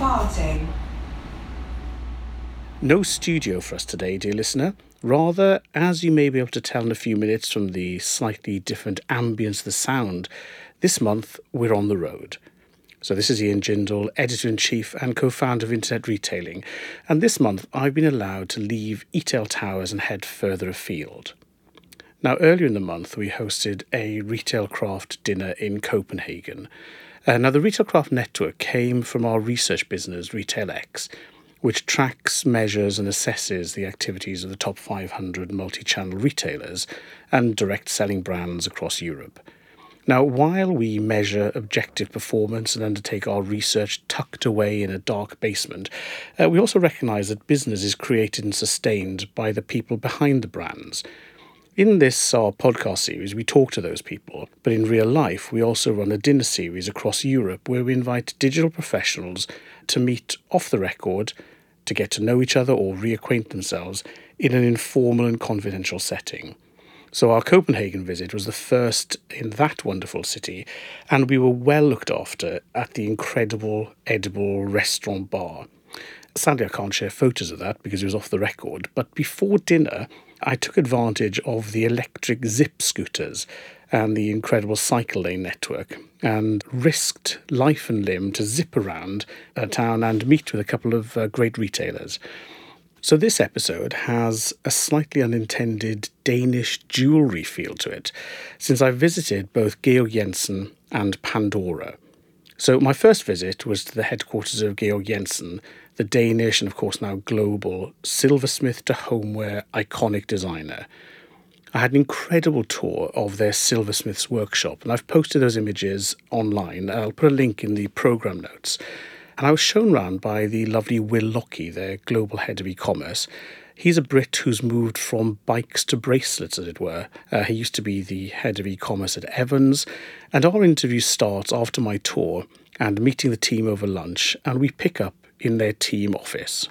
departing. No studio for us today, dear listener. Rather, as you may be able to tell in a few minutes from the slightly different ambience of the sound, this month we're on the road. So, this is Ian Jindal, editor in chief and co founder of Internet Retailing, and this month I've been allowed to leave Etel Towers and head further afield. Now, earlier in the month, we hosted a retail craft dinner in Copenhagen. Uh, now, the Retail Craft Network came from our research business, RetailX, which tracks, measures, and assesses the activities of the top 500 multi channel retailers and direct selling brands across Europe. Now, while we measure objective performance and undertake our research tucked away in a dark basement, uh, we also recognise that business is created and sustained by the people behind the brands. In this, our podcast series, we talk to those people, but in real life, we also run a dinner series across Europe where we invite digital professionals to meet off the record, to get to know each other or reacquaint themselves in an informal and confidential setting. So our Copenhagen visit was the first in that wonderful city, and we were well looked after at the incredible edible restaurant bar. Sadly, I can't share photos of that because it was off the record, but before dinner, I took advantage of the electric zip scooters and the incredible cycle lane network and risked life and limb to zip around a town and meet with a couple of uh, great retailers. So, this episode has a slightly unintended Danish jewellery feel to it, since I visited both Georg Jensen and Pandora. So, my first visit was to the headquarters of Georg Jensen, the Danish and, of course, now global silversmith to homeware iconic designer. I had an incredible tour of their silversmith's workshop, and I've posted those images online. I'll put a link in the programme notes. And I was shown round by the lovely Will Lockie, their global head of e commerce. He's a Brit who's moved from bikes to bracelets, as it were. Uh, he used to be the head of e commerce at Evans. And our interview starts after my tour and meeting the team over lunch, and we pick up in their team office.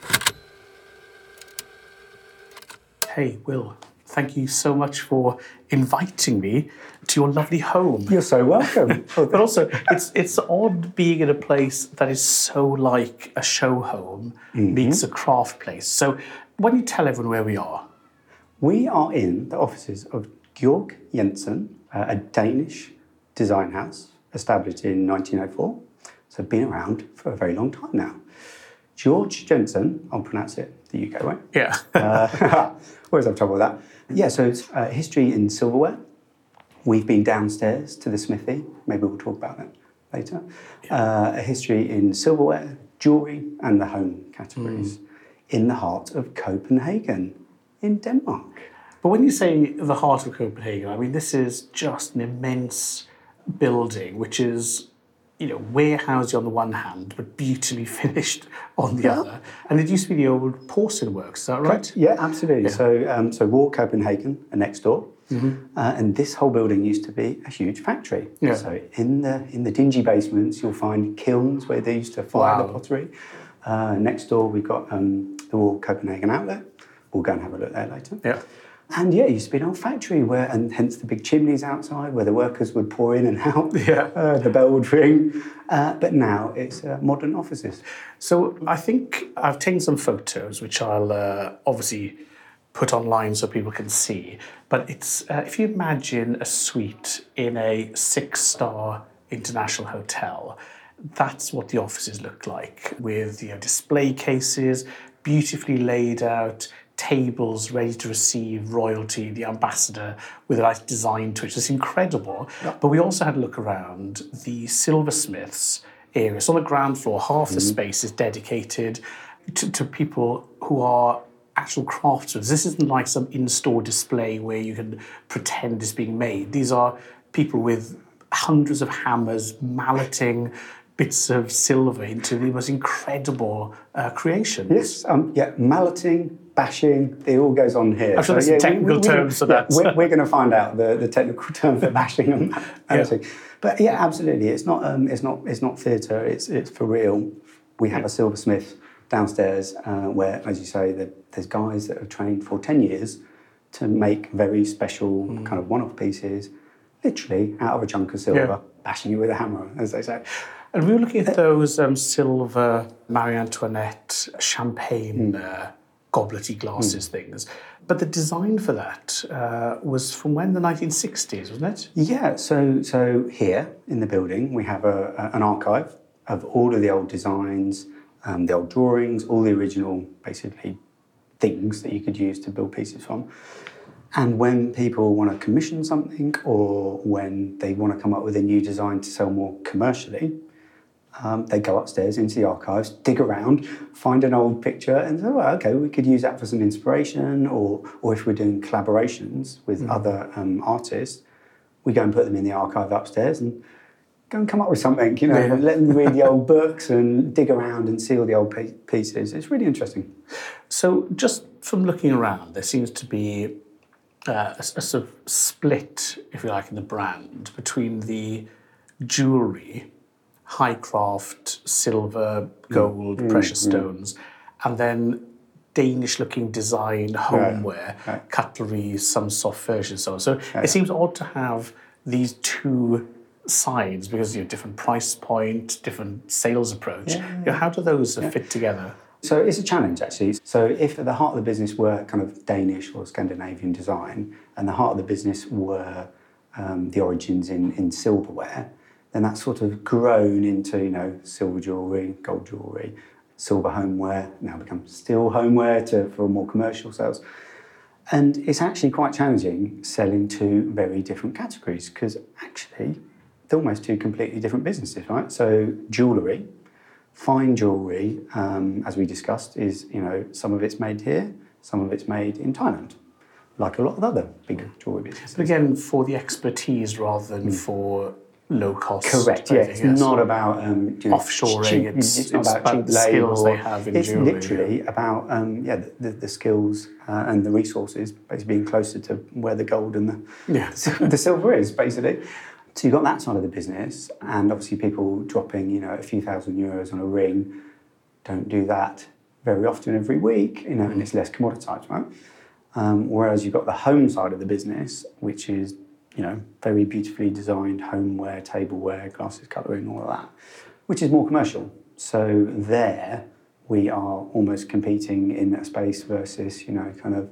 Hey, Will, thank you so much for inviting me to your lovely home. You're so welcome. but also, it's it's odd being in a place that is so like a show home Mm-hmm. meets a craft place. So, why don't you tell everyone where we are? we are in the offices of Georg Jensen, uh, a Danish design house established in 1904. So been around for a very long time now. George Jensen, I'll pronounce it the UK way. Yeah. Uh, always have trouble with that. Yeah, so it's uh, history in silverware. We've been downstairs to the smithy. Maybe we'll talk about that later. Uh, a history in silverware, jewellery, and the home categories in the heart of Copenhagen in Denmark. But when you say the heart of Copenhagen, I mean, this is just an immense building, which is, you know, warehousey on the one hand, but beautifully finished on the other. And it used to be the old porcelain works, is that right? Yeah, absolutely. So, um, so Royal Copenhagen are next door, uh, and this whole building used to be a huge factory. Yeah. So in the in the dingy basements, you'll find kilns where they used to fire Wow. the pottery. Uh, next door, we've got um, the Royal Copenhagen outlet. We'll go and have a look there later. Yeah. And yeah, it used to be an old factory where, and hence the big chimneys outside where the workers would pour in and out. Yeah. Uh, the bell would ring. Uh, but now it's uh, modern offices. So I think I've taken some photos, which I'll uh, obviously put online so people can see. But it's uh, if you imagine a suite in a six-star international hotel, that's what the offices look like, with you know display cases, beautifully laid out. Tables ready to receive royalty, the ambassador with a nice design to it. It's incredible. But we also had a look around the silversmiths area. So on the ground floor, half the space is dedicated to, to people who are actual craftsmen. This isn't like some in-store display where you can pretend it's being made. These are people with hundreds of hammers malleting bits of silver into the most incredible uh, creations. Yes, um, yeah, malleting, bashing, it all goes on here. I'm sure there's some technical terms for that. We're, we're going to find out the, the technical term for bashing and malleting. But yeah, absolutely, it's not um, it's not it's not theatre. It's it's for real. We have a silversmith downstairs uh, where, as you say, the, there's guys that have trained for ten years to make very special Hmm. kind of one-off pieces, literally out of a chunk of silver, Yeah. bashing it with a hammer, as they say. And we were looking at those um, silver Marie Antoinette champagne uh, goblety glasses things. But the design for that uh, was from when? The 1960s, wasn't it? Yeah, so so here in the building we have a, a- an archive of all of the old designs, um, the old drawings, all the original basically things that you could use to build pieces from. And when people want to commission something or when they want to come up with a new design to sell more commercially, um, they go upstairs into the archives, dig around, find an old picture, and say, well, okay, we could use that for some inspiration. Or, or if we're doing collaborations with other um, artists, we go and put them in the archive upstairs and go and come up with something. You know, Yeah. let them read the old books and dig around and see all the old pieces. It's really interesting. So, just from looking around, there seems to be uh, a, a sort of split, if you like, in the brand between the jewellery, high craft, silver, mm. gold, mm, precious mm. stones, and then Danish looking design, homeware, right. cutlery, some soft furniture, and so on. So, it seems odd to have these two sides because you know different price point, different sales approach. You know, how do those fit together? So it's a challenge actually. So if at the heart of the business were kind of Danish or Scandinavian design, and the heart of the business were um, the origins in, in silverware, then that's sort of grown into you know silver jewelry, gold jewelry, silver homeware. Now becomes steel homeware to for more commercial sales. And it's actually quite challenging selling two very different categories because actually they're almost two completely different businesses, right? So jewellery, fine jewellery, um, as we discussed, is you know some of it's made here, some of it's made in Thailand, like a lot of other big jewellery businesses. But again, for the expertise rather than for low cost. Correct. Yeah, it's yes. not about um, you know, Offshoring, cheap- it's- it's not it's about about cheap the skills they have in It's jewellery, literally about um, yeah the, the, the skills uh, and the resources, basically being closer to where the gold and the Yeah. the silver is basically. So you've got that side of the business, and obviously people dropping you know a few thousand euros on a ring don't do that very often every week, you know, and it's less commoditized, right? Um, whereas you've got the home side of the business, which is, you know, very beautifully designed homeware, tableware, glasses, cutlery, and all of that, which is more commercial. So there we are almost competing in that space versus, you know, kind of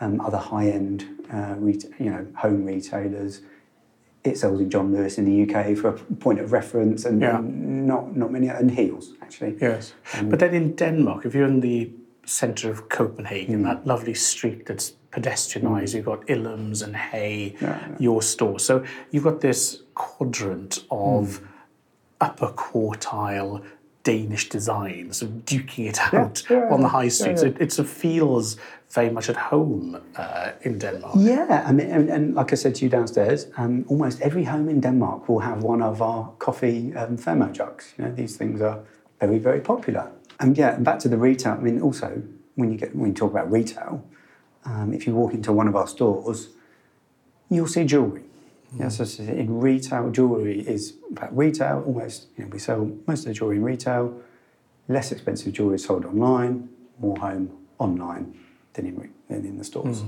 um, other high-end, uh, ret- you know, home retailers. It sells in John Lewis in the UK for a point of reference, and Yeah. not not many, and Heal's actually. Yes. Um, but then in Denmark, if you're in the centre of. Copenhagen, that lovely street that's pedestrianised, you've got Illums and Hay, Yeah, your store. So you've got this quadrant of Hmm. upper quartile Danish design, so duking it out yeah, on the yeah, high street. So it, it sort of feels very much at home uh, in Denmark. Yeah, I mean, and, and like I said to you downstairs, um, almost every home in Denmark will have one of our coffee um, thermo jugs. You know, these things are very, very popular. And yeah, back to the retail. I mean, also when you get when you talk about retail, um, if you walk into one of our stores, you'll see jewelry. Yes, so so in retail, jewelry is about retail. Almost, you know, we sell most of the jewelry in retail. Less expensive jewelry is sold online, more home online than in than in the stores.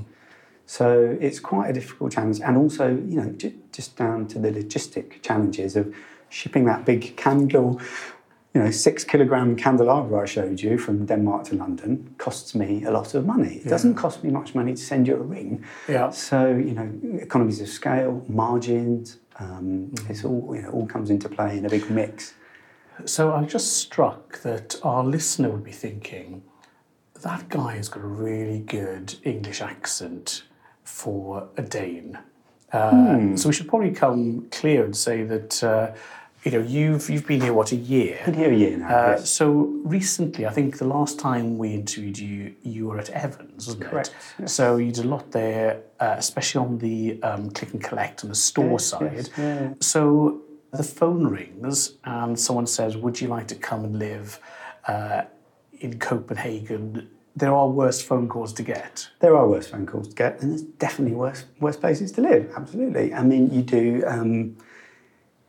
So it's quite a difficult challenge, and also, you know, j- just down to the logistic challenges of shipping that big candle, you know, six kilogram candelabra I showed you from Denmark to London costs me a lot of money. It doesn't cost me much money to send you a ring. Yeah. So you know, economies of scale, margins, um, it's all you know, all comes into play in a big mix. So I'm just struck that our listener would be thinking, that guy has got a really good English accent for a Dane. Uh, So we should probably come clear and say that uh, you know you've you've been here what a year. Been here a year now. Uh, yes. So recently, I think the last time we interviewed you, you were at Evans, wasn't Correct, it? yes. So you did a lot there, uh, especially on the um, click and collect and the store Yes, side. yes, yeah. So the phone rings and someone says, "Would you like to come and live uh, in Copenhagen?" There are worse phone calls to get. There are worse phone calls to get, and there's definitely worse worse places to live. Absolutely. I mean, you do. Um,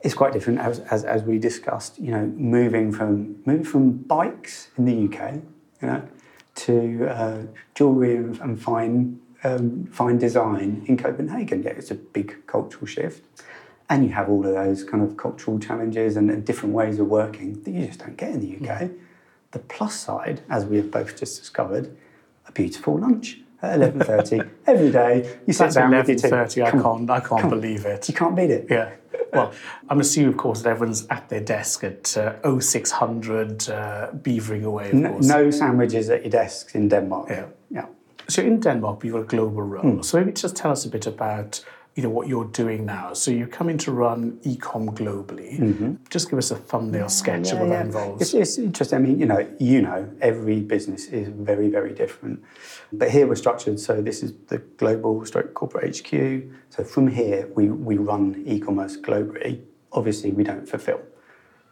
it's quite different as, as, as we discussed. You know, moving from moving from bikes in the UK, you know, to uh, jewelry and, and fine um, fine design in Copenhagen. Yeah, it's a big cultural shift. and you have all of those kind of cultural challenges and, and different ways of working that you just don't get in the UK. The plus side, as we have both just discovered, a beautiful lunch at eleven thirty every day. You sit That's down with eleven your team. I can't. I can't Come believe it. You can't beat it. Yeah. Well, I'm assuming, of course, that everyone's at their desk at uh, 0600, uh, beavering away, of No, course. no sandwiches at your desks in Denmark. Yeah. yeah. So in Denmark, you've got a global role. So maybe just tell us a bit about you know what you're doing now. So you come in to run ecom globally. Just give us a thumbnail sketch of what that involves. It's, it's interesting. I mean, you know, you know, every business is very, very different. But here we're structured. So this is the global stroke corporate HQ. So from here, we, we run e-commerce globally. Obviously, we don't fulfill.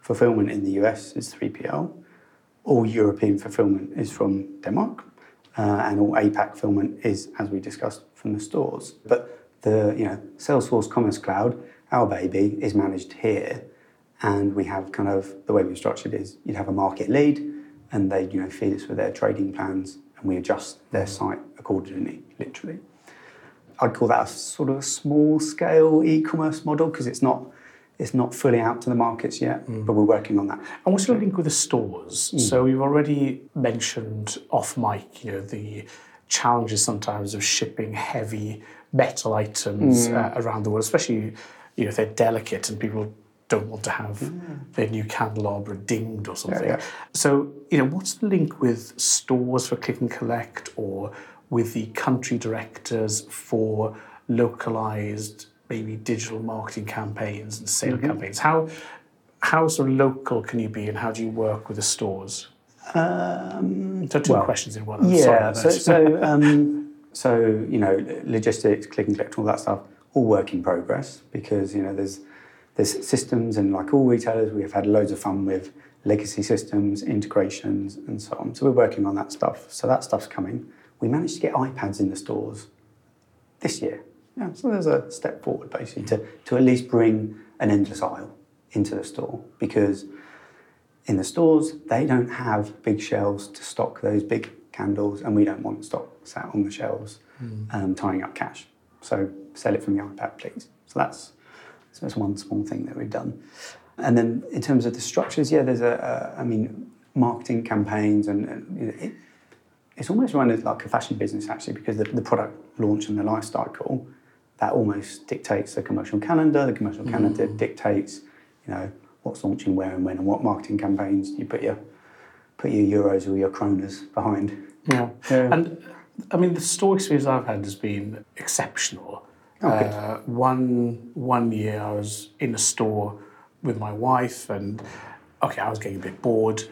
Fulfillment in the US is 3PL. All European fulfillment is from Denmark. Uh, and all APAC fulfillment is, as we discussed, from the stores. But the you know Salesforce Commerce Cloud, our baby, is managed here, and we have kind of the way we've structured is you'd have a market lead, and they you know feed us with their trading plans, and we adjust their site accordingly, literally. I'd call that a sort of a small scale e-commerce model because it's not it's not fully out to the markets yet, mm. but we're working on that. And what's your link with the stores? Mm. So we've already mentioned off mic, you know, the challenges sometimes of shipping heavy metal items uh, around the world, especially you know if they're delicate and people don't want to have their new candelabra dinged or something. yeah. So you know, what's the link with stores for click and collect, or with the country directors for localized maybe digital marketing campaigns and sale campaigns? How how sort of local can you be, and how do you work with the stores? Um, So two well, questions in one. Yeah. sorry, so, so, um, so you know, logistics, click and collect, all that stuff, all work in progress because you know there's there's systems and like all retailers, we have had loads of fun with legacy systems, integrations, and so on. So we're working on that stuff. So that stuff's coming. We managed to get iPads in the stores this year. Yeah, so there's a step forward basically to, to at least bring an endless aisle into the store because in the stores they don't have big shelves to stock those big candles and we don't want stock sat on the shelves um, tying up cash. So sell it from the iPad, please. So that's so that's one small thing that we've done. And then in terms of the structures, yeah, there's a, a I mean, marketing campaigns and, and you know, it, it's almost run as like a fashion business actually because the, the product launch and the life cycle that almost dictates the commercial calendar. The commercial calendar dictates, you know, what's launching where and when and what marketing campaigns you put your put your euros or your kronas behind. Yeah. Yeah. And I mean, the store experience I've had has been exceptional. Oh, uh, one one year I was in a store with my wife, and okay, I was getting a bit bored.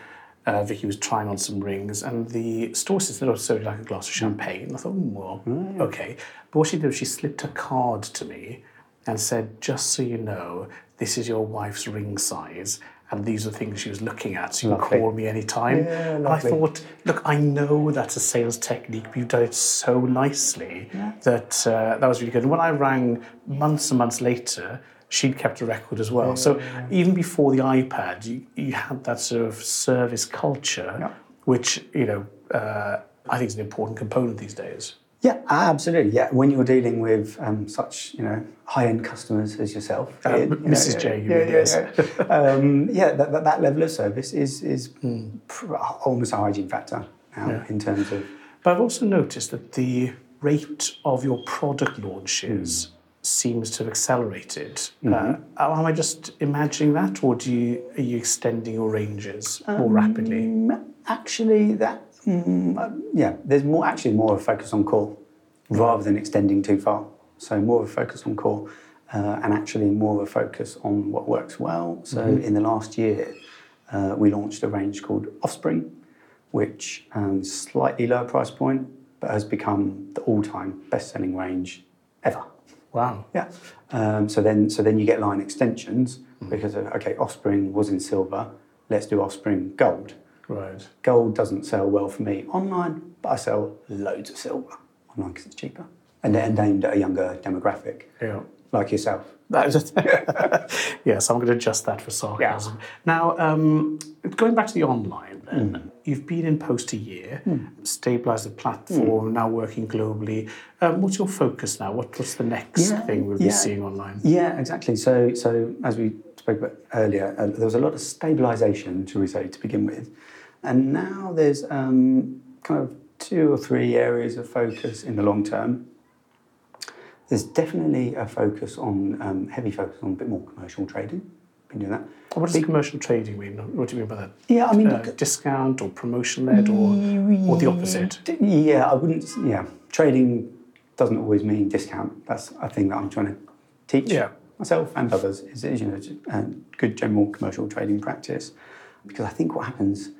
Uh, Vicky was trying on some rings, and the store assistant served like a glass of champagne. I thought, mm, well, okay. But what she did was she slipped a card to me and said, "Just so you know, this is your wife's ring size." And these are things she was looking at, so you can Lovely. call me anytime. Yeah, and I thought, look, I know that's a sales technique, but you've done it so nicely that uh, that was really good. And when I rang months and months later, she'd kept a record as well. so even before the iPad, you, you had that sort of service culture, Yeah. which you know uh, I think is an important component these days. Yeah, absolutely. Yeah, when you're dealing with um, such you know high-end customers as yourself, Uh, you know, Mrs. yeah, J, you yeah, yeah, yes. yeah. um, yeah that, that, that level of service is is pr- almost a hygiene factor now. Yeah. in terms of But I've also noticed that the rate of your product launches seems to have accelerated. Uh, am I just imagining that, or do you are you extending your ranges more rapidly? Mm, actually that mm, uh, yeah there's more actually more of a focus on core rather than extending too far so more of a focus on core uh, and actually more of a focus on what works well so in the last year uh, we launched a range called offspring which um, is slightly lower price point but has become the all-time best-selling range ever Wow. yeah. Um, so then, so then you get line extensions because of, okay, Offspring was in silver. Let's do Offspring Gold. Right. Gold doesn't sell well for me online, but I sell loads of silver online because it's cheaper and, and aimed at a younger demographic Yeah. like yourself. That is it. yes, I'm going to adjust that for sarcasm. Now, um, going back to the online then. You've been in post a year, stabilised the platform, now working globally. Um, what's your focus now? What, what's the next Yeah, thing we'll be seeing online? Yeah, exactly. So, so as we spoke about earlier, uh, there was a lot of stabilisation, shall we say, to begin with, and now there's um, kind of two or three areas of focus in the long term. There's definitely a focus on um, heavy focus on a bit more commercial trading. Been doing that. What does commercial trading mean? What do you mean by that? Yeah, I mean, Uh, discount or promotion led or, or the opposite? Yeah, I wouldn't. Yeah, trading doesn't always mean discount. That's a thing that I'm trying to teach Yeah. myself and others. Is, is you know uh, good general commercial trading practice, because I think what happens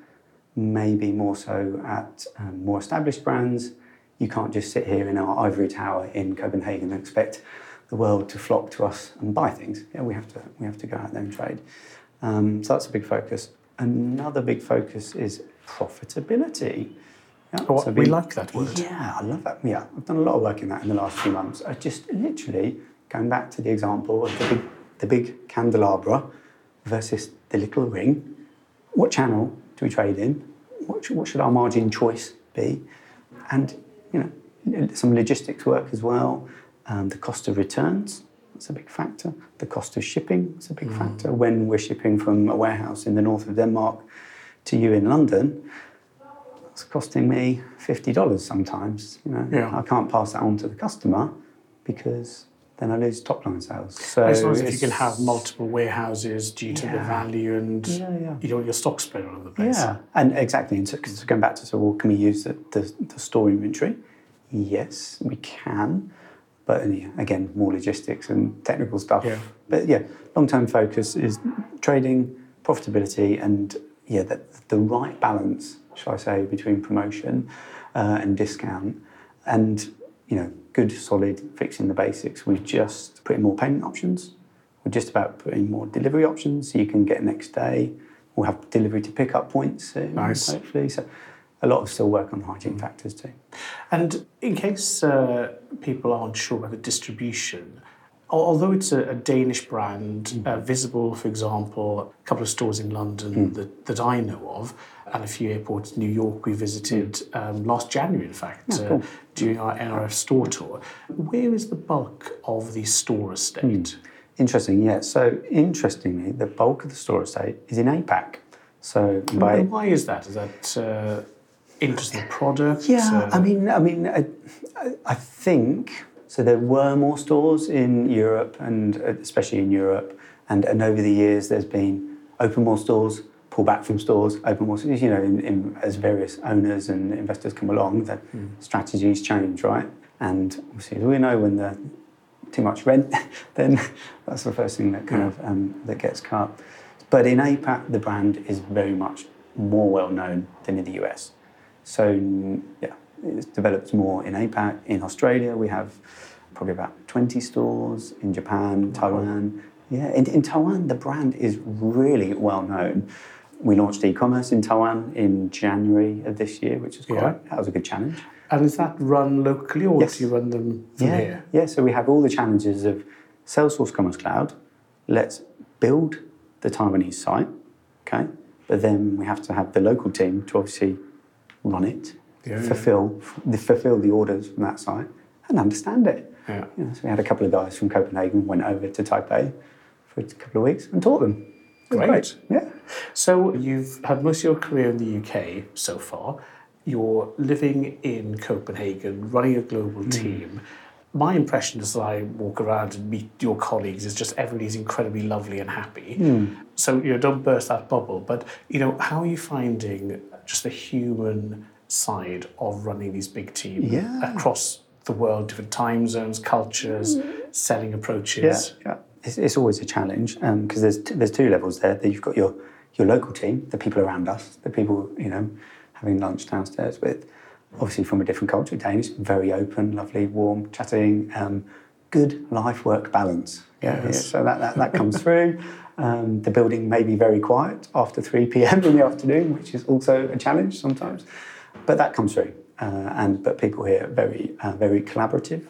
maybe more so at um, more established brands. You can't just sit here in our ivory tower in Copenhagen and expect the world to flock to us and buy things. Yeah, we have to we have to go out there and trade. Um, so that's a big focus. Another big focus is profitability. Yeah, Oh, so we being- like that word. Yeah, I love that. Yeah, I've done a lot of work in that in the last few months. I just literally going back to the example of the big, the big candelabra versus the little ring. What channel do we trade in? What should, what should our margin choice be? And you know, some logistics work as well. Um, the cost of returns that's a big factor. The cost of shipping is a big factor. When we're shipping from a warehouse in the north of Denmark to you in London, it's costing me fifty dollars sometimes. You know, Yeah. I can't pass that on to the customer because then I lose top line sales. So As long as if you can have multiple warehouses due to the value and Yeah, yeah. You know, your stock spread all over the place. Yeah, and exactly. And so, 'cause going back to so, well, can we use the, the, the store inventory? Yes, we can, but again, more logistics and technical stuff. Yeah. But yeah, long term focus is trading, profitability, and yeah, the, the right balance, shall I say, between promotion uh, and discount, and you know, good, solid, fixing the basics. We've just put in more payment options. We're just about putting more delivery options so you can get next day. We'll have delivery to pick up points soon, Nice. hopefully. So a lot of still work on the hygiene factors too. And in case uh, people aren't sure about the distribution, although it's a, a Danish brand, Mm. uh, visible, for example, a couple of stores in London Mm. that, that I know of, and a few airports, New York, we visited um, last January, in fact, Mm. Yeah, uh, during our NRF store tour. Where is the bulk of the store estate? Interesting, yeah. So interestingly, the bulk of the store estate is in APAC. So by why is that? Is that uh, interest in the product? Yeah, Uh, I mean, I mean, I, I- think so. There were more stores in Europe, and uh, especially in Europe, and and over the years, there's been open more stores, pull back from stores, open more. stores, You know, in, in, as various owners and investors come along, the strategies change, right? And obviously, we know, when the too much rent, then that's the first thing that kind of um, that gets cut. But in APAC, the brand is very much more well known than in the US. So mm, yeah, it's developed more in APAC. In Australia, we have probably about 20 stores. In Japan, Taiwan, yeah, in, in Taiwan, the brand is really well known. We launched e-commerce in Taiwan in January of this year, which was quite Yeah. that was a good challenge. and is that run locally or Yes. do you run them from Yeah, here? yeah. So we have all the challenges of Salesforce Commerce Cloud. Let's build the Taiwanese site, okay? But then we have to have the local team to obviously run it, Yeah, yeah. fulfill the, fulfill the orders from that site, and understand it. Yeah. You know, so we had a couple of guys from Copenhagen went over to Taipei for a couple of weeks and taught them. Was Great. Yeah. So you've had most of your career in the UK so far. You're living in Copenhagen, running a global hmm. team. My impression as I walk around and meet your colleagues is just everybody's incredibly lovely and happy. Hmm. So you know, don't burst that bubble. But you know, how are you finding just the human side of running these big teams Yeah. across the world, different time zones, cultures, hmm. selling approaches? Yeah, yeah. It's, it's always a challenge because there's t- there's two levels there. That you've got your your local team, the people around us, the people you know having lunch downstairs with, obviously from a different culture. Danish, very open, lovely, warm, chatting, um, good life work balance. Yeah, yeah, so that that, that comes through. Um, the building may be very quiet after 3 p.m. in the afternoon, which is also a challenge sometimes, but that comes through. Uh, and but people here are very uh, very collaborative,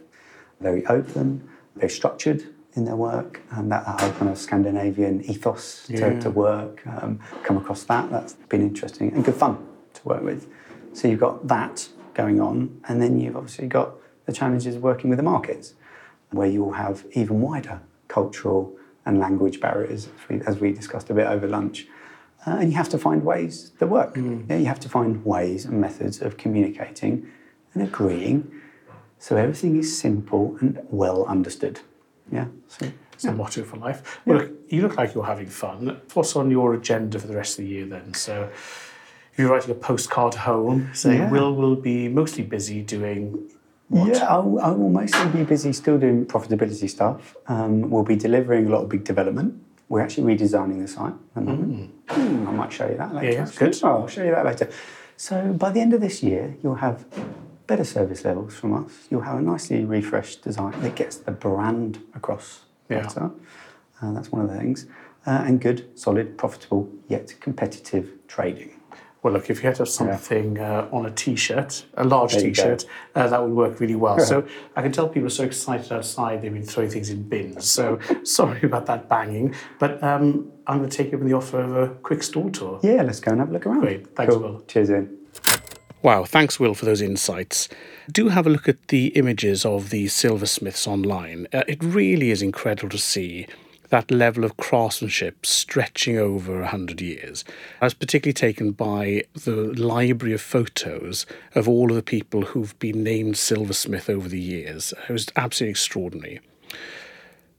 very open, very structured. In their work, and that whole kind of Scandinavian ethos to, Yeah. to work. Um, come across that. That's been interesting and good fun to work with. So you've got that going on, and then you've obviously got the challenges of working with the markets, where you will have even wider cultural and language barriers, as we, as we discussed a bit over lunch. Uh, and you have to find ways that work. Yeah, you have to find ways and methods of communicating and agreeing so everything is simple and well understood. Yeah. So, It's the motto for life. Well, look, you look like you're having fun. What's on your agenda for the rest of the year then? So, if you're writing a postcard home, saying Yeah. Will will be mostly busy doing what? Yeah, I'll, I will mostly be busy still doing profitability stuff. Um, we'll be delivering a lot of big development. We're actually redesigning the site at the moment. Hmm, I might show you that later. Yeah, actually. good. Oh, I'll show you that later. So by the end of this year, you'll have better service levels from us. You'll have a nicely refreshed design that gets the brand across Yeah. better. Uh, that's one of the things. Uh, and good, solid, profitable, yet competitive trading. Well, look, if you had to have something uh, on a T-shirt, a large There. T-shirt, uh, that would work really well. So I can tell people are so excited outside they've been throwing things in bins. So sorry about that banging, but um, I'm going to take you up on the offer of a quick store tour. Yeah, let's go and have a look around. Great. Thanks, Cool. Will. Cheers, Ian. Wow, thanks, Will, for those insights. Do have a look at the images of the silversmiths online. Uh, it really is incredible to see that level of craftsmanship stretching over a hundred years. I was particularly taken by the library of photos of all of the people who've been named silversmith over the years. It was absolutely extraordinary.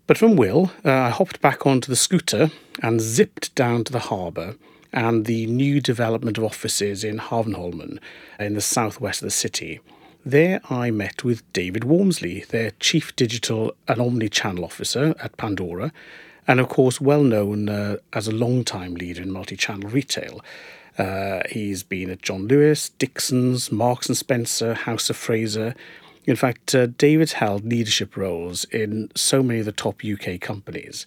But from Will, uh, I hopped back onto the scooter and zipped down to the harbour and the new development of offices in Havneholmen in the southwest of the city. There I met with David Walmsley, their Chief Digital and Omni-Channel Officer at Pandora, and of course well known uh, as a long-time leader in multi-channel retail. Uh, he's been at John Lewis, Dixon's, Marks and Spencer, House of Fraser. In fact, uh, David's held leadership roles in so many of the top UK companies.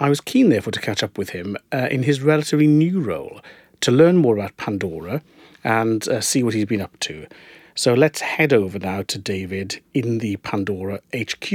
I was keen, therefore, to catch up with him uh, in his relatively new role to learn more about Pandora and uh, see what he's been up to. So let's head over now to David in the Pandora HQ.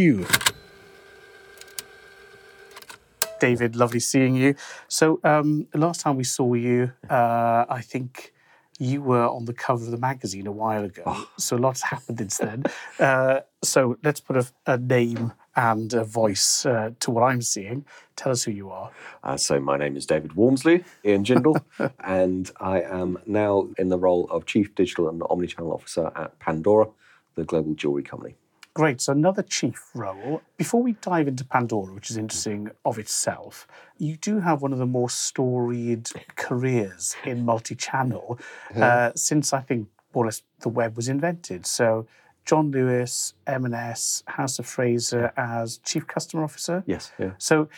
David, lovely seeing you. So, um, last time we saw you, uh, I think you were on the cover of the magazine a while ago. So, lots happened since then. Uh, so, let's put a, a name and a voice uh, to what I'm seeing. Tell us who you are. Uh, so my name is David Walmsley, Ian Jindal, and I am now in the role of Chief Digital and Omnichannel Officer at Pandora, the global jewelry company. Great. So another chief role. Before we dive into Pandora, which is interesting of itself, you do have one of the more storied careers in multi-channel uh, since I think more or less the web was invented. So John Lewis, M&S, House of Fraser as chief customer officer. Yes, yeah. So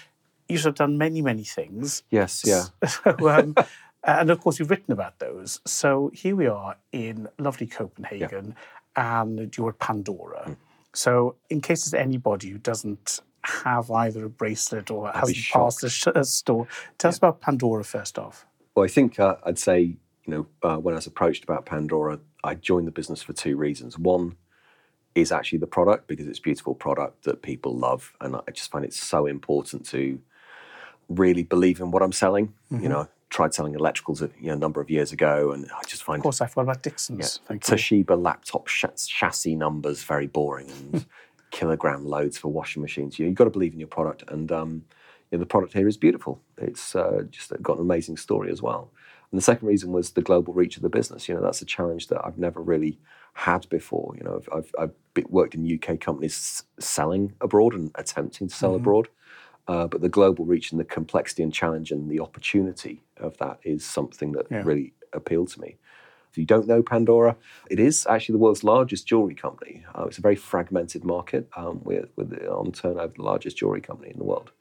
you've sort of done many, many things. Yes, yeah. So, um, and of course, you've written about those. So here we are in lovely Copenhagen, and you're at Pandora. Hmm. So, in case there's anybody who doesn't have either a bracelet or be hasn't passed a, sh- a store, tell us about Pandora first off. Well, I think uh, I'd say, you know, uh, when I was approached about Pandora, I joined the business for two reasons. One is actually the product because it's a beautiful product that people love, and I just find it so important to really believe in what I'm selling. You know, I tried selling electricals a you know, a number of years ago, and I just find Of course, I forgot about Dixon's. You. Toshiba laptop ch- chassis numbers very boring and kilogram loads for washing machines. You know, you've got to believe in your product, and um, you know, the product here is beautiful. It's uh, just got an amazing story as well. And the second reason was the global reach of the business. You know, that's a challenge that I've never really had before. You know, I've, I've, I've worked in UK companies selling abroad and attempting to sell abroad. Uh, but the global reach and the complexity and challenge and the opportunity of that is something that Yeah. really appealed to me. If you don't know Pandora, it is actually the world's largest jewelry company. Uh, it's a very fragmented market. Um, we're, we're on turnover the largest jewelry company in the world.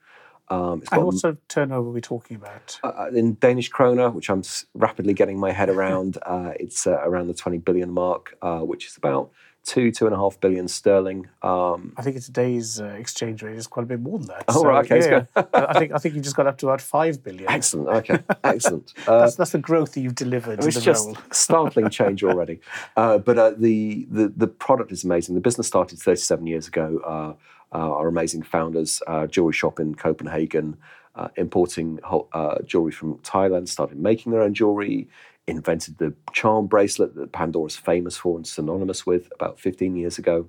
Um, it's And what sort of turnover are we talking about? uh, in Danish kroner, which I'm rapidly getting my head around, uh, it's uh, around the 20 billion mark, uh, which is about two, two and a half billion sterling. Um, I think in today's uh, exchange rate is quite a bit more than that. Oh, right, okay, yeah, yeah. I think I think you just got up to about five billion. excellent. Okay, excellent. Uh, That's, that's the growth that you've delivered it's just role. startling change already. Uh, but uh, the, the the product is amazing. The business started 37 years ago. Uh, our amazing founders, uh, jewelry shop in Copenhagen, uh, importing uh, jewelry from Thailand, started making their own jewelry, invented the charm bracelet that Pandora's famous for and synonymous with about 15 years ago,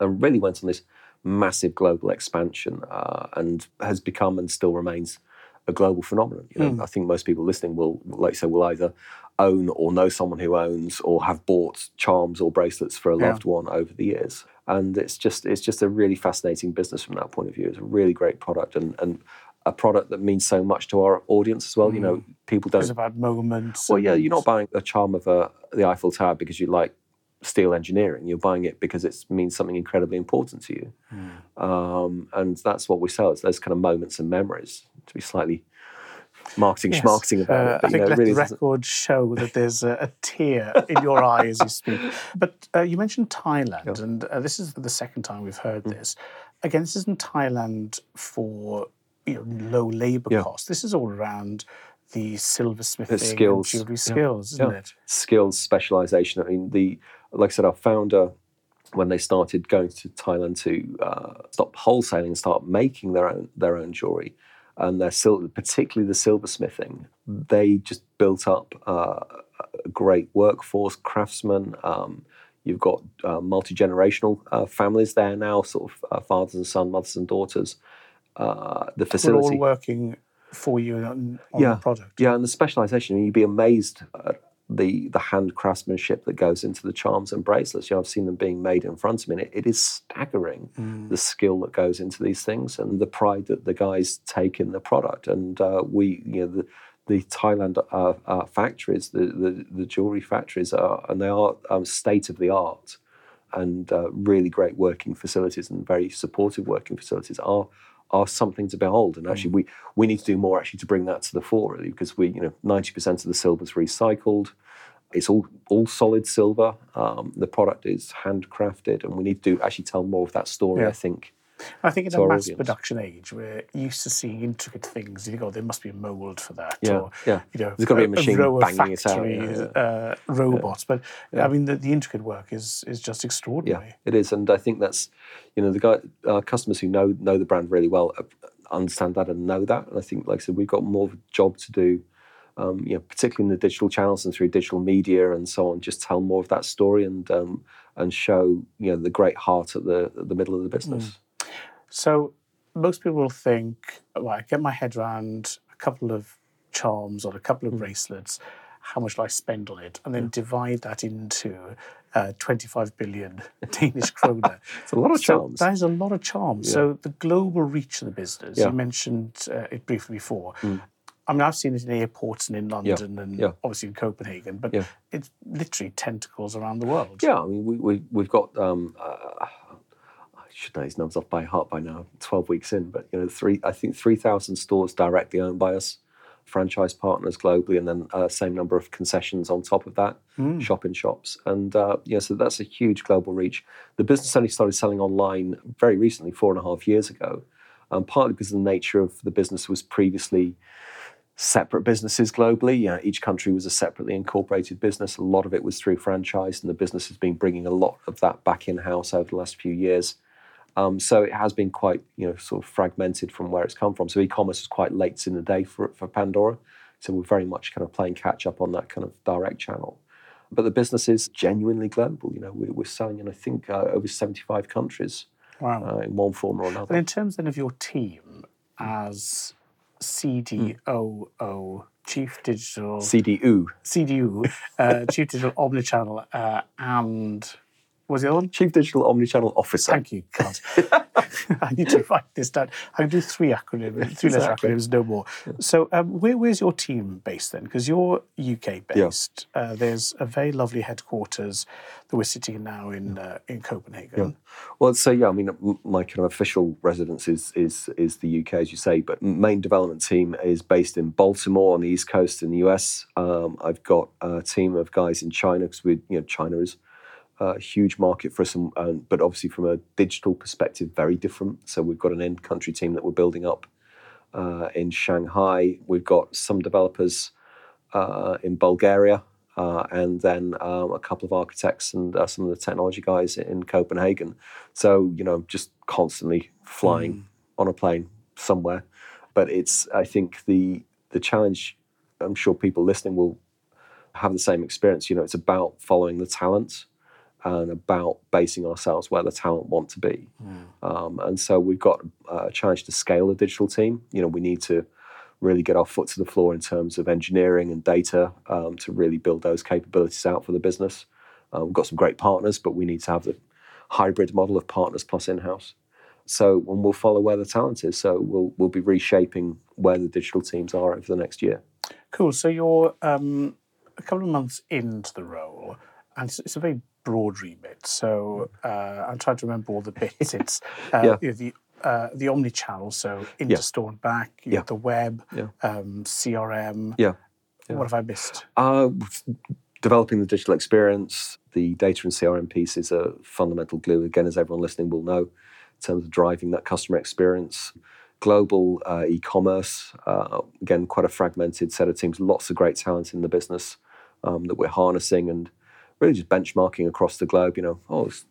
and really went on this massive global expansion uh, and has become and still remains a global phenomenon. You know, I think most people listening will, like you say, will either own or know someone who owns or have bought charms or bracelets for a Yeah. loved one over the years. And it's just it's just a really fascinating business from that point of view. It's a really great product and, and a product that means so much to our audience as well. You know, people don't It's about moments. well, yeah, you're not buying a charm of a, the Eiffel Tower because you like steel engineering. You're buying it because it means something incredibly important to you. Hmm. Um, and that's what we sell. It's those kind of moments and memories to be slightly marketing Yes. schmarketing about Uh, it. I But, you think know, let really the doesn't- record show that there's a, a tear in your eye as you speak. But uh, you mentioned Thailand, and uh, this is the second time we've heard Mm. this. Again, this isn't Thailand for you know low labour Yeah. costs. This is all around the silversmithing the skills. Yeah. skills, isn't Yeah. it? skills specialization. I mean, the like I said, our founder when they started going to Thailand to uh, stop wholesaling and start making their own their own jewelry, and their sil- particularly the silversmithing, they just built up uh, a great workforce, craftsmen. Um, you've got uh, multi generational uh, families there now, sort of uh, fathers and sons, mothers and daughters. Uh, the We're facility, all working for you on, on Yeah. the product. yeah, and the specialization. You'd be amazed at the the hand craftsmanship that goes into the charms and bracelets. You know, I've seen them being made in front of me, and it, it is staggering the skill that goes into these things and the pride that the guys take in the product. And uh, we, you know, the the Thailand uh, uh, factories, the, the the jewelry factories are, and they are um, state of the art and uh, really great working facilities and very supportive working facilities are are something to behold. And actually, we we need to do more actually to bring that to the fore, really, because we you know ninety percent of the silver is recycled. It's all all solid silver. Um, the product is handcrafted, and we need to actually tell more of that story. Yeah. I think. I think in to a mass audience. production age, we're used to seeing intricate things. You think, oh, there must be a mould for that. Yeah, or, yeah. You know, There's gotta be a machine row of banging it out, yeah. Uh, robots. But I mean, the, the intricate work is is just extraordinary. Yeah, it is, and I think that's you know the guy uh, customers who know know the brand really well uh, understand that and know that, and I think like I said, we've got more of a job to do. Um, you know, particularly in the digital channels and through digital media and so on, just tell more of that story and um, and show you know the great heart at the at the middle of the business. So most people will think, well, I get my head around a couple of charms or a couple of Mm. bracelets. How much do I spend on it? And then divide that into uh, 25 billion Danish kroner. It's a lot of So charms. that is a lot of charms. So the global reach of the business, Yeah. Mm. you mentioned uh, it briefly before. I mean, I've seen it in airports and in London and yeah. obviously in Copenhagen, but Yeah. it's literally tentacles around the world. Yeah, I mean, we, we, we've got, um, uh, should know these numbers off by heart by now, 12 weeks in, but, you know, three, I think 3,000 stores directly owned by us, franchise partners globally, and then uh, same number of concessions on top of that, shop in shops. And, uh, yeah, so that's a huge global reach. The business only started selling online very recently, four and a half years ago, um, partly because the nature of the business was previously separate businesses globally. You know, each country was a separately incorporated business. A lot of it was through franchise, and the business has been bringing a lot of that back in house over the last few years. Um, so it has been quite, you know, sort of fragmented from where it's come from. So e-commerce was quite late in the day for for Pandora. So we're very much kind of playing catch up on that kind of direct channel. But the business is genuinely global. You know, we're, we're selling in I think uh, over seventy-five countries Wow. uh, in one form or another. But in terms then of your team as CDOO, Chief Digital, CDU, CDU, uh, Chief Digital Omnichannel, uh, and was the other one? Chief Digital Omnichannel Officer. Thank you, God. I need to write this down. I can do three acronyms, three letter Exactly. acronyms, no more. So, um, where, where's your team based then? Because you're UK based. Uh, there's a very lovely headquarters that we're sitting in now in uh, in Copenhagen. Well, so yeah, I mean, my kind of official residence is is is the UK, as you say, but main development team is based in Baltimore on the East Coast in the US. Um, I've got a team of guys in China because we, you know, China is a huge market for us, and, um, but obviously from a digital perspective, very different. So we've got an in-country team that we're building up uh, in Shanghai. We've got some developers uh, in Bulgaria. uh, and then um, a couple of architects and uh, some of the technology guys in Copenhagen. So you know, just constantly flying on a plane somewhere. But it's I think the the challenge. I'm sure people listening will have the same experience. You know, it's about following the talent and about basing ourselves where the talent want to be. Um, and so we've got a challenge to scale the digital team. You know, we need to really get our foot to the floor in terms of engineering and data um, to really build those capabilities out for the business. Uh, we've got some great partners, but we need to have the hybrid model of partners plus in-house. So, and we'll follow where the talent is. So we'll we'll be reshaping where the digital teams are over the next year. Cool. So you're um, a couple of months into the role, and it's, it's a very broad remit. So uh, I'm trying to remember all the bits. It's uh, Yeah. the uh, the omni-channel, so into Yeah. store and back, Yeah. the web, um, CRM. Yeah. What have I missed? Uh, developing the digital experience, the data and CRM piece is a fundamental glue. Again, as everyone listening will know, in terms of driving that customer experience. Global uh, e-commerce, uh, again, quite a fragmented set of teams. Lots of great talent in the business um, that we're harnessing and really just benchmarking across the globe. You know, oh, it's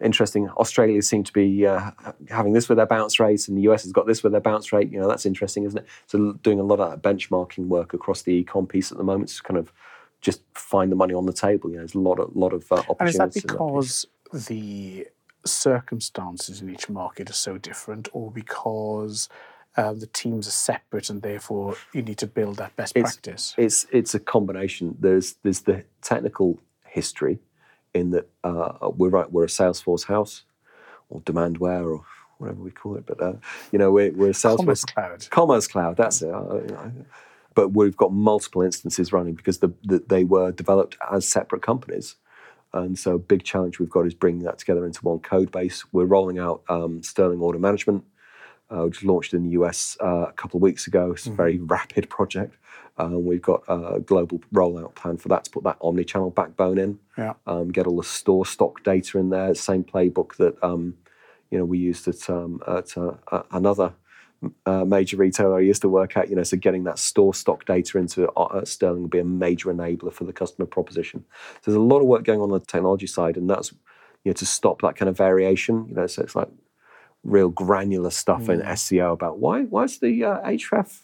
interesting. Australia seem to be uh, having this with their bounce rate, and the US has got this with their bounce rate. You know, that's interesting, isn't it? So doing a lot of that benchmarking work across the e-com piece at the moment to kind of just find the money on the table. You know, there's a lot of lot of uh, And is that because the circumstances in each market are so different, or because um, the teams are separate and therefore you need to build that best It's- practice? It's it's a combination. There's there's the technical history in that uh, we're right. We're a Salesforce house or Demandware or whatever we call it, but uh, you know we're we're a Salesforce Commerce Cloud. Commerce Cloud. That's it. But we've got multiple instances running because the, the, they were developed as separate companies. And so, a big challenge we've got is bringing that together into one code base. We're rolling out um, Sterling Order Management, uh, which launched in the US uh, a couple of weeks ago. It's a very rapid project. Um, we've got a global rollout plan for that to put that omni-channel backbone in, Yeah. um, get all the store stock data in there. Same playbook that um, you know we used at, um, at uh, uh, another uh, major retailer I used to work at. You know, so getting that store stock data into uh, Sterling will be a major enabler for the customer proposition. So there's a lot of work going on on the technology side, and that's you know to stop that kind of variation. You know, so it's like real granular stuff in SEO about why why is the uh, href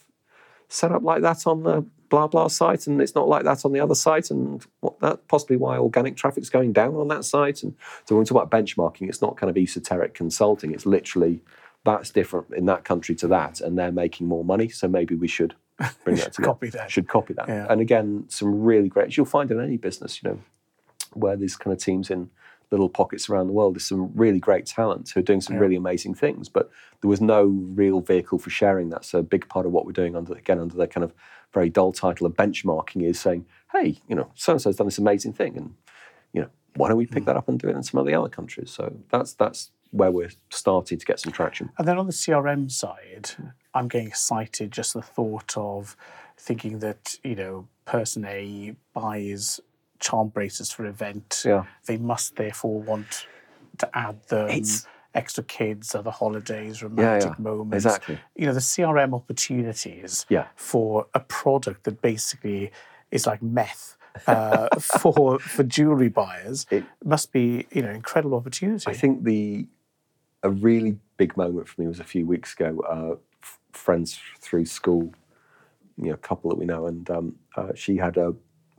set up like that on the blah blah site and it's not like that on the other site? And what that possibly why organic traffic's going down on that site? And so when we talk about benchmarking it's not kind of esoteric consulting. It's literally that's different in that country to that and they're making more money. So maybe we should bring that together. Copy that. should copy that. Yeah. and again some really great you'll find in any business you know where these kind of teams in little pockets around the world. There's some really great talent who are doing some really amazing things, but there was no real vehicle for sharing that. So a big part of what we're doing under again under the kind of very dull title of benchmarking is saying, hey, you know, so and so's done this amazing thing, and you know, why don't we pick hmm. that up and do it in some of the other countries? So that's that's where we're starting to get some traction. And then on the CRM side, I'm getting excited just the thought of thinking that, you know, person A buys charm bracelets for event. Yeah. They must therefore want to add them It's- extra kids, other holidays, romantic yeah. moments. Exactly. You know, the CRM opportunities Yeah. for a product that basically is like meth. uh, for for jewelry buyers It- must be you know incredible opportunity. I think the a really big moment for me was a few weeks ago. Uh, f- friends through school, you know, a couple that we know, and um, uh, she had a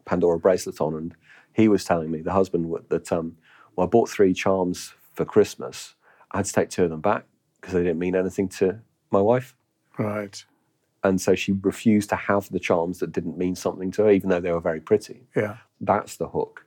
Pandora bracelet on, and he was telling me the husband that um, well, I bought three charms for Christmas. I had to take two of them back because they didn't mean anything to my wife. right. And so she refused to have the charms that didn't mean something to her, even though they were very pretty. Yeah. That's the hook.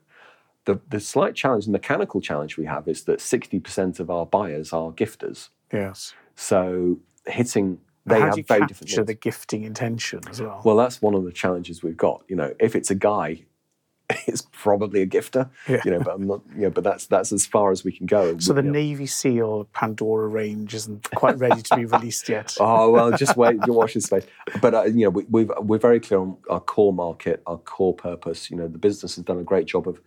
The, the slight challenge, the mechanical challenge we have is that 60% of our buyers are gifters. Yes. So hitting, they How have do you very capture different needs. the gifting intention as well? Well, that's one of the challenges we've got. You know, if it's a guy, it's probably a gifter. Yeah. You know, but I'm not. You know, but that's that's as far as we can go. so the You know, Navy SEAL Pandora range isn't quite ready to be released yet. Oh well, just wait. You watch this space. But uh, you know, we, we've we're very clear on our core market, our core purpose. You know, the business has done a great job of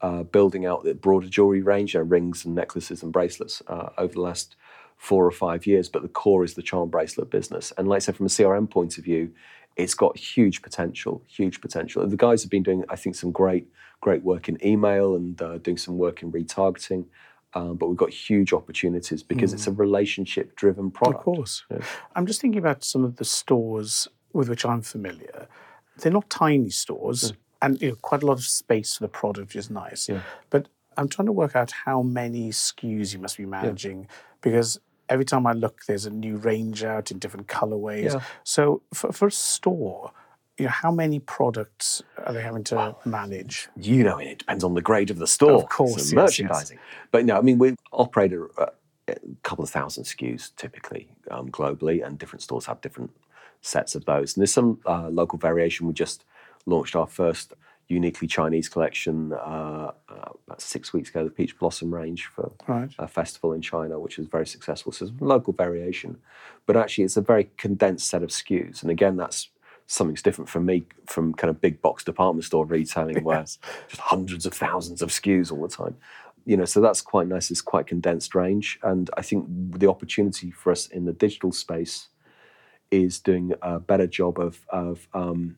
uh, building out the broader jewelry range, you know, rings and necklaces and bracelets uh, over the last four or five years. But the core is the charm bracelet business. And like I said, from a CRM point of view, it's got huge potential, huge potential. The guys have been doing, I think, some great, great work in email and uh, doing some work in retargeting. Um, but we've got huge opportunities because it's a relationship-driven product. Of course. I'm just thinking about some of the stores with which I'm familiar. They're not tiny stores, and you know, quite a lot of space for the product, is nice. But I'm trying to work out how many SKUs you must be managing because every time I look, there's a new range out in different colorways. Yeah. So for, for a store, you know, how many products are they having to manage? you know, it depends on the grade of the store. Of course, It's yes, merchandising. But no, I mean, we operate a, a couple of thousand SKUs typically um, globally, and different stores have different sets of those. And there's some uh, local variation. We just launched our first uniquely Chinese collection uh, uh, about six weeks ago, the Peach Blossom range for Right. a festival in China, which was very successful. So there's local variation, but actually it's a very condensed set of SKUs. And again, that's something's different from me from kind of big box department store retailing where Yes. just hundreds of thousands of SKUs all the time. You know, so that's quite nice. It's quite condensed range, and I think the opportunity for us in the digital space is doing a better job of of um,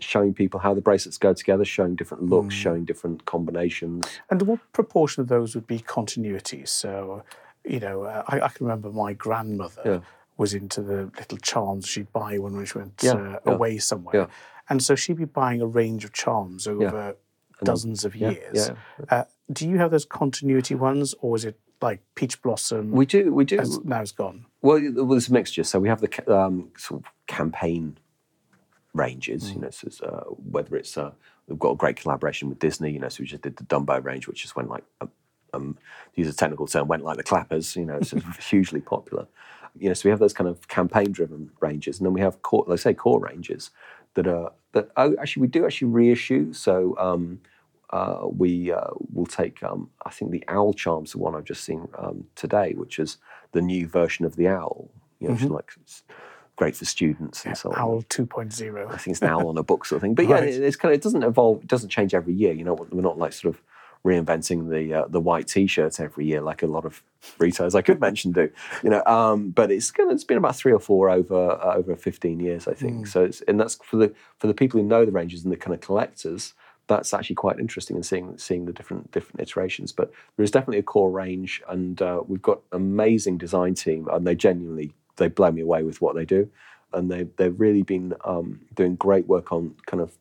showing people how the bracelets go together, showing different looks, showing different combinations. And what proportion of those would be continuity? So, you know, uh, I, I can remember my grandmother Yeah. was into the little charms she'd buy when she went Yeah, uh, yeah, away somewhere. And so she'd be buying a range of charms over dozens of years. Uh, do you have those continuity ones, or is it like Peach Blossom? We do, we do. now it's gone. Well, well, there's a mixture. So we have the um, sort of campaign ranges. You know, so it's, uh, whether it's uh, we've got a great collaboration with Disney. You know, so we just did the Dumbo range, which just went like um, um, to use a technical term, went like the clappers. You know, it's hugely popular. You know, so we have those kind of campaign-driven ranges, and then we have core, let's say core ranges that are that oh, actually we do actually reissue. So. Um, uh, we uh, will take, um, I think the owl charms, the one I've just seen um, today, which is the new version of the owl. You know, which is like great for students and so on. Owl 2.0. I think it's an owl on a book sort of thing. But yeah, Right. it- it's kind of it doesn't evolve, it doesn't change every year. You know, we're not like sort of reinventing the uh, the white t-shirts every year like a lot of retailers I could mention do. You know, um, but it's kind of it's been about three or four over uh, over 15 years, I think. So it's and that's for the for the people who know the ranges and the kind of collectors. That's actually quite interesting and seeing seeing the different different iterations. But there is definitely a core range, and uh, we've got amazing design team, and they genuinely they blow me away with what they do, and they they've really been um, doing great work on kind of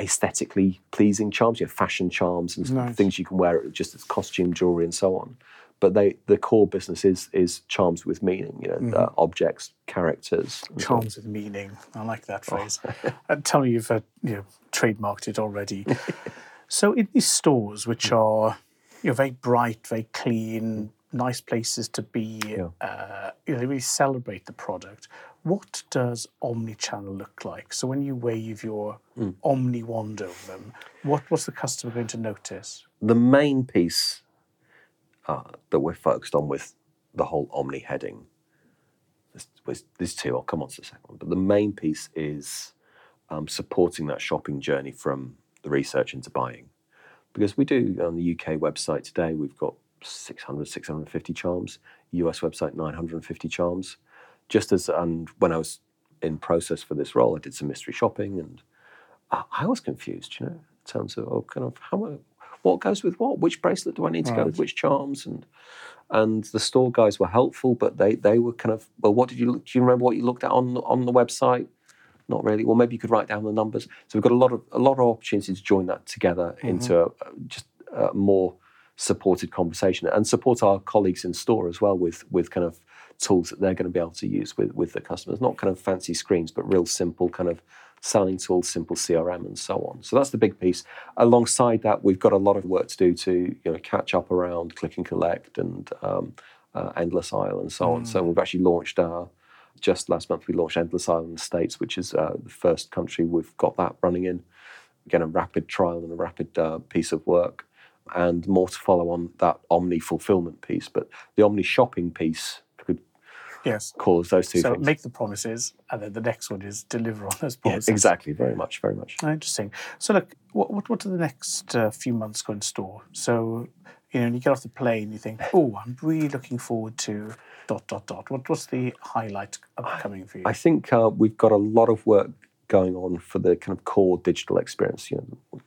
aesthetically pleasing charms, you know, fashion charms and Nice. things you can wear just as costume jewelry and so on. But they the core business is is charms with meaning, you know, uh, objects, characters. and so on. Charms with meaning. I like that phrase. uh, tell me you've uh, you know, trademarked it already. so in these stores, which are you know very bright, very clean, nice places to be, uh, you know, they really celebrate the product. What does omni-channel look like? So when you wave your omni wand over them, what what's the customer going to notice? the main piece uh, that we're focused on with the whole Omni heading, there's, there's- there's two, I'll come on to the second one, but the main piece is um, supporting that shopping journey from the research into buying. Because we do on the UK website today, we've got 600, 650 charms, US website 950 charms. Just as, and when I was in process for this role, I did some mystery shopping and I, I was confused, you know, in terms of oh, kind of how what goes with what, which bracelet do I need to go with, which charms, and and the store guys were helpful, but they they were kind of well, what did you look? Do you remember what you looked at on on the website? Not really. Well, maybe you could write down the numbers. So we've got a lot of a lot of opportunities to join that together mm-hmm. into a, a- just a more supported conversation and support our colleagues in store as well with with kind of tools that they're going to be able to use with with the customers. Not kind of fancy screens, but real simple kind of selling tools, simple CRM, and so on. So that's the big piece. Alongside that, we've got a lot of work to do to you know catch up around click and collect and um, uh, endless aisle and so on. So we've actually launched our just last month we launched Endless Aisle in the States, which is uh, the first country we've got that running in. Again, a rapid trial and a rapid uh, piece of work, and more to follow on that Omni fulfillment piece. But the Omni shopping piece, could Yes. call those two So things. make the promises, and then the next one is deliver on those yeah, promises. exactly. Very much. Very much. Oh, Interesting. So, look, what what, what do the next uh, few months go in store? So, you know, when you get off the plane, you think, oh, I'm really looking forward to dot dot dot. What what's the highlight upcoming for you? I think uh, we've got a lot of work going on for the kind of core digital experience. You know,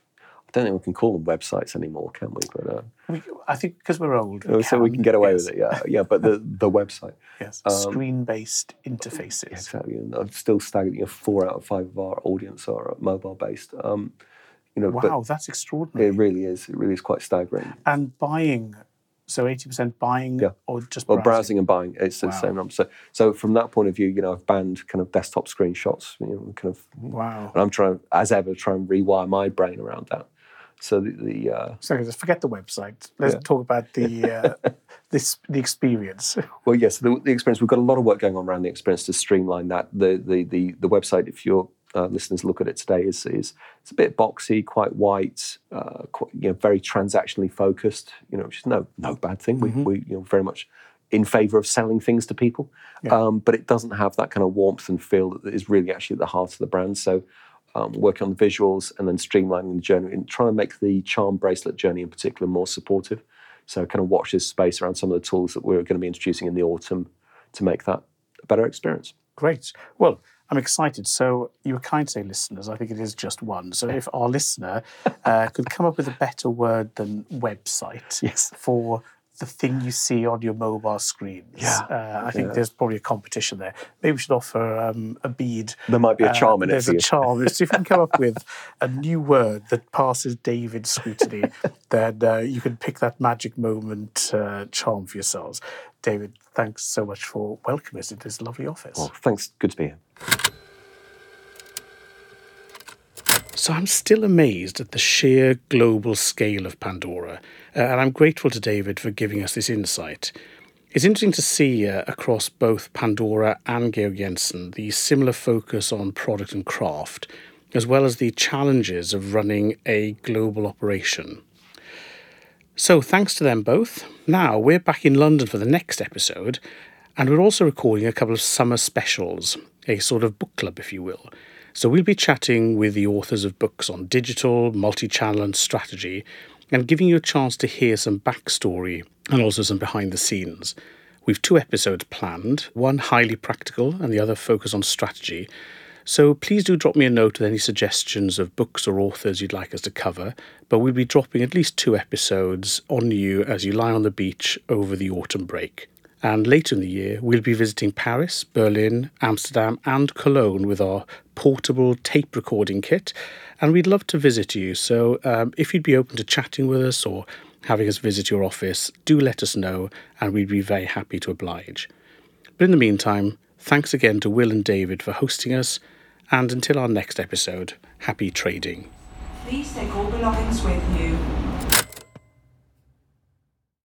don't think we can call them websites anymore, can we? But uh, We, I think because we're old, Oh, so we can get away yes, with it. Yeah, yeah. But the the website, Yes, Um, screen-based interfaces. exactly. And I'm still staggered. You know, four out of five of our audience are mobile based. Um, you know, Wow, that's extraordinary. it really is. It really is quite staggering. and buying, so eighty percent buying, Yeah. or just Well, browsing. browsing and buying, it's the Wow. same number. So, so from that point of view, you know, I've banned kind of desktop screenshots. You know, kind of, Wow. and I'm trying, as ever, try and rewire my brain around that. So the, the uh, So just forget the website. Let's Yeah. talk about the uh, this the experience. well, yes, the, the experience. We've got a lot of work going on around the experience to streamline that. The the the, the website, if your uh, listeners look at it today, is is it's a bit boxy, quite white, uh, quite, you know, very transactionally focused. You know, which is no no bad thing. We we you know very much in favour of selling things to people, Yeah. um, but it doesn't have that kind of warmth and feel that is really actually at the heart of the brand. So. Um, working on the visuals and then streamlining the journey and trying to make the charm bracelet journey in particular more supportive. So kind of watch this space around some of the tools that we're going to be introducing in the autumn to make that a better experience. Great. Well, I'm excited. So you were kind to say listeners. I think it is just one. So if our listener uh, could come up with a better word than website Yes. for the thing you see on your mobile screens, Yeah. uh, I think Yeah. there's probably a competition there. Maybe we should offer um, a bead. There might be a Uh, charm in it There's a charm. So if you can come up with a new word that passes David's scrutiny, then uh, you can pick that magic moment uh, charm for yourselves. David, thanks so much for welcoming us into this lovely office. Well, thanks. Good to be here. So I'm still amazed at the sheer global scale of Pandora, uh, and I'm grateful to David for giving us this insight. It's interesting to see uh, across both Pandora and Georg Jensen the similar focus on product and craft, as well as the challenges of running a global operation. So thanks to them both. Now we're back in London for the next episode, and we're also recording a couple of summer specials, a sort of book club, if you will. So we'll be chatting with the authors of books on digital, multi channel, and strategy, and giving you a chance to hear some backstory and also some behind the scenes. We've two episodes planned, one highly practical and the other focused on strategy. So please do drop me a note with any suggestions of books or authors you'd like us to cover. But we'll be dropping at least two episodes on you as you lie on the beach over the autumn break. And later in the year, we'll be visiting Paris, Berlin, Amsterdam, and Cologne with our portable tape recording kit. And we'd love to visit you. So um, if you'd be open to chatting with us or having us visit your office, do let us know, and we'd be very happy to oblige. But in the meantime, thanks again to Will and David for hosting us. And until our next episode, happy trading. Please take all belongings with you